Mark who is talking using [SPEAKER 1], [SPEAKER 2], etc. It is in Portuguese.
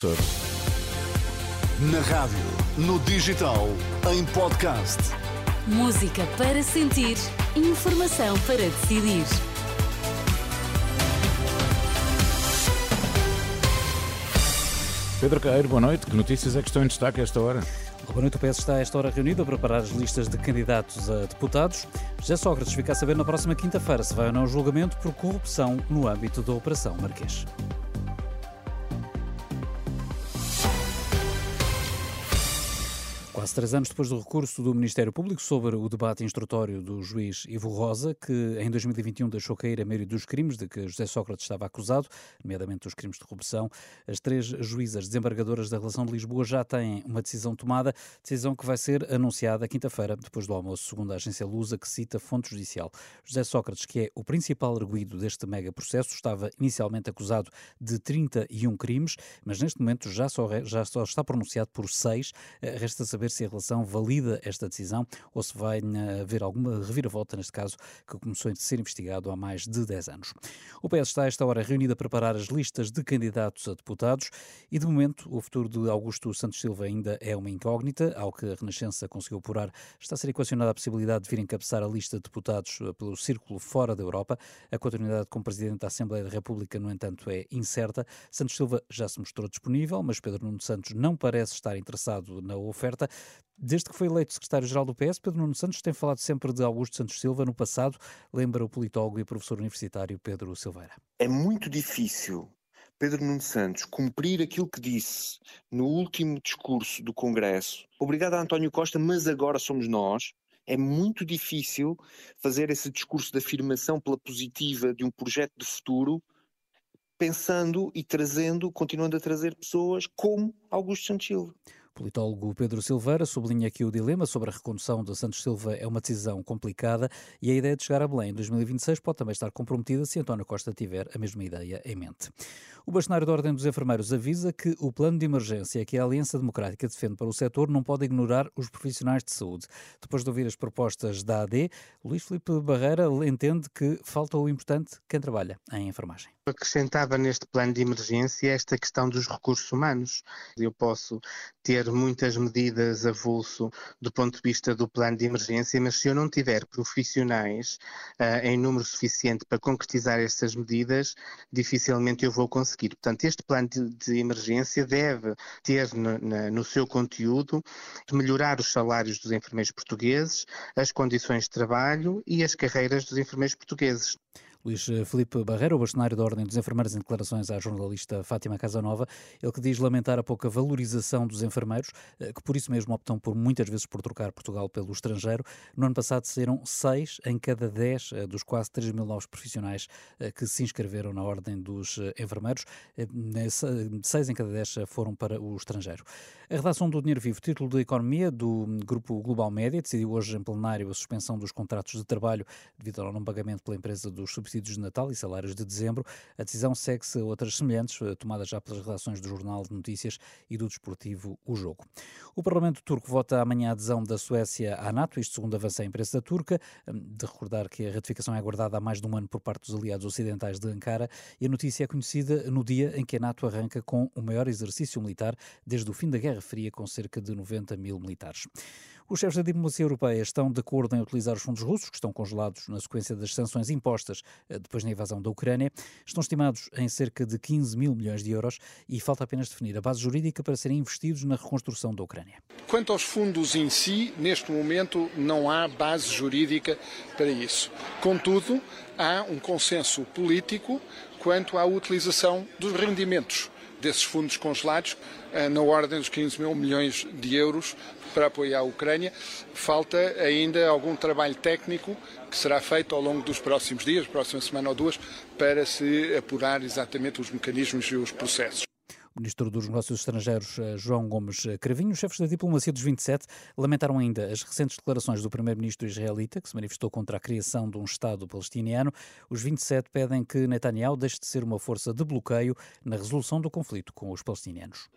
[SPEAKER 1] Na rádio, no digital, em podcast.
[SPEAKER 2] Música para sentir, informação para decidir.
[SPEAKER 3] Pedro Caeiro, boa noite. Que notícias é que estão em destaque a esta hora?
[SPEAKER 4] Boa noite, o PS está a esta hora reunido a preparar as listas de candidatos a deputados. José Sócrates fica a saber na próxima quinta-feira se vai ou não ao julgamento por corrupção no âmbito da Operação Marquês. Quase três anos depois do recurso do Ministério Público sobre o debate instrutório do juiz Ivo Rosa, que em 2021 deixou cair a maioria dos crimes de que José Sócrates estava acusado, nomeadamente os crimes de corrupção, as três juízas desembargadoras da relação de Lisboa já têm uma decisão tomada, decisão que vai ser anunciada quinta-feira, depois do almoço, segundo a agência Lusa, que cita fonte judicial. José Sócrates, que é o principal arguído deste mega processo, estava inicialmente acusado de 31 crimes, mas neste momento já só, já só está pronunciado por seis. Eh, resta saber saber se a relação valida esta decisão ou se vai eh, haver alguma reviravolta neste caso que começou a ser investigado há mais de 10 anos. O PS está a esta hora reunido a preparar as listas de candidatos a deputados e de momento o futuro de Augusto Santos Silva ainda é uma incógnita, ao que a Renascença conseguiu apurar, está a ser equacionada a possibilidade de vir encabeçar a lista de deputados eh, pelo círculo fora da Europa. A continuidade como Presidente da Assembleia da República, no entanto, é incerta. Santos Silva já se mostrou disponível, mas Pedro Nuno Santos não parece estar interessado na oferta. Desde que foi eleito secretário-geral do PS, Pedro Nuno Santos tem falado sempre de Augusto Santos Silva no passado, lembra o politólogo e professor universitário Pedro Silveira.
[SPEAKER 5] É muito difícil Pedro Nuno Santos cumprir aquilo que disse no último discurso do Congresso. Obrigado a António Costa, mas agora somos nós. É muito difícil fazer esse discurso de afirmação pela positiva de um projeto de futuro, pensando e trazendo, continuando a trazer pessoas como Augusto Santos Silva
[SPEAKER 4] politólogo Pedro Silveira sublinha que o dilema sobre a recondução de Santos Silva é uma decisão complicada e a ideia de chegar a Belém em 2026 pode também estar comprometida se António Costa tiver a mesma ideia em mente. O bastonário da Ordem dos Enfermeiros avisa que o plano de emergência que a Aliança Democrática defende para o setor não pode ignorar os profissionais de saúde. Depois de ouvir as propostas da AD, Luís Filipe Barreira entende que falta o importante quem trabalha em enfermagem.
[SPEAKER 6] Acrescentava neste plano de emergência esta questão dos recursos humanos. Eu posso ter muitas medidas avulso do ponto de vista do plano de emergência, mas se eu não tiver profissionais uh, em número suficiente para concretizar estas medidas, dificilmente eu vou conseguir. Portanto, este plano de, de emergência deve ter no, na, no seu conteúdo melhorar os salários dos enfermeiros portugueses, as condições de trabalho e as carreiras dos enfermeiros portugueses.
[SPEAKER 4] Luís eh, Felipe Barreira, o bastonário da Ordem dos Enfermeiros, em declarações à jornalista Fátima Casanova, ele que diz lamentar a pouca valorização dos enfermeiros, eh, que por isso mesmo optam por muitas vezes por trocar Portugal pelo estrangeiro. No ano passado saíram seis em cada dez eh, dos quase 3 mil novos profissionais que se inscreveram na Ordem dos Enfermeiros. Seis em cada dez foram para o estrangeiro. A redação do Dinheiro Vivo, título de Economia do Grupo Global Média, decidiu hoje em plenário a suspensão dos contratos de trabalho devido ao não pagamento pela empresa dos subsídios de Natal e salários de dezembro. A decisão segue-se a outras semelhantes, eh, tomadas já pelas redações do Jornal de Notícias e do Desportivo O Jogo. O Parlamento turco vota amanhã a adesão da Suécia à NATO, isto segundo avança a imprensa turca. Hum, de recordar que a ratificação é aguardada há mais de um ano por parte dos aliados ocidentais de Ankara e a notícia é conhecida no dia em que a NATO arranca com o maior exercício militar desde o fim da Guerra Fria, com cerca de 90 mil militares. Os chefes da diplomacia europeia estão de acordo em utilizar os fundos russos, que estão congelados na sequência das sanções impostas eh, depois da invasão da Ucrânia. Estão estimados em cerca de 15 mil milhões de euros e falta apenas definir a base jurídica para serem investidos na reconstrução da Ucrânia.
[SPEAKER 7] Quanto aos fundos em si, neste momento não há base jurídica para isso. Contudo, há um consenso político quanto à utilização dos rendimentos desses fundos congelados, eh, na ordem dos 15 mil milhões de euros, para apoiar a Ucrânia. Falta ainda algum trabalho técnico que será feito ao longo dos próximos dias, próxima semana ou duas, para se apurar exatamente os mecanismos e os processos.
[SPEAKER 4] Ministro dos Negócios Estrangeiros, eh, João Gomes Cravinho, os chefes da diplomacia dos 27 lamentaram ainda as recentes declarações do primeiro-ministro israelita, que se manifestou contra a criação de um Estado palestiniano. Os 27 pedem que Netanyahu deixe de ser uma força de bloqueio na resolução do conflito com os palestinianos.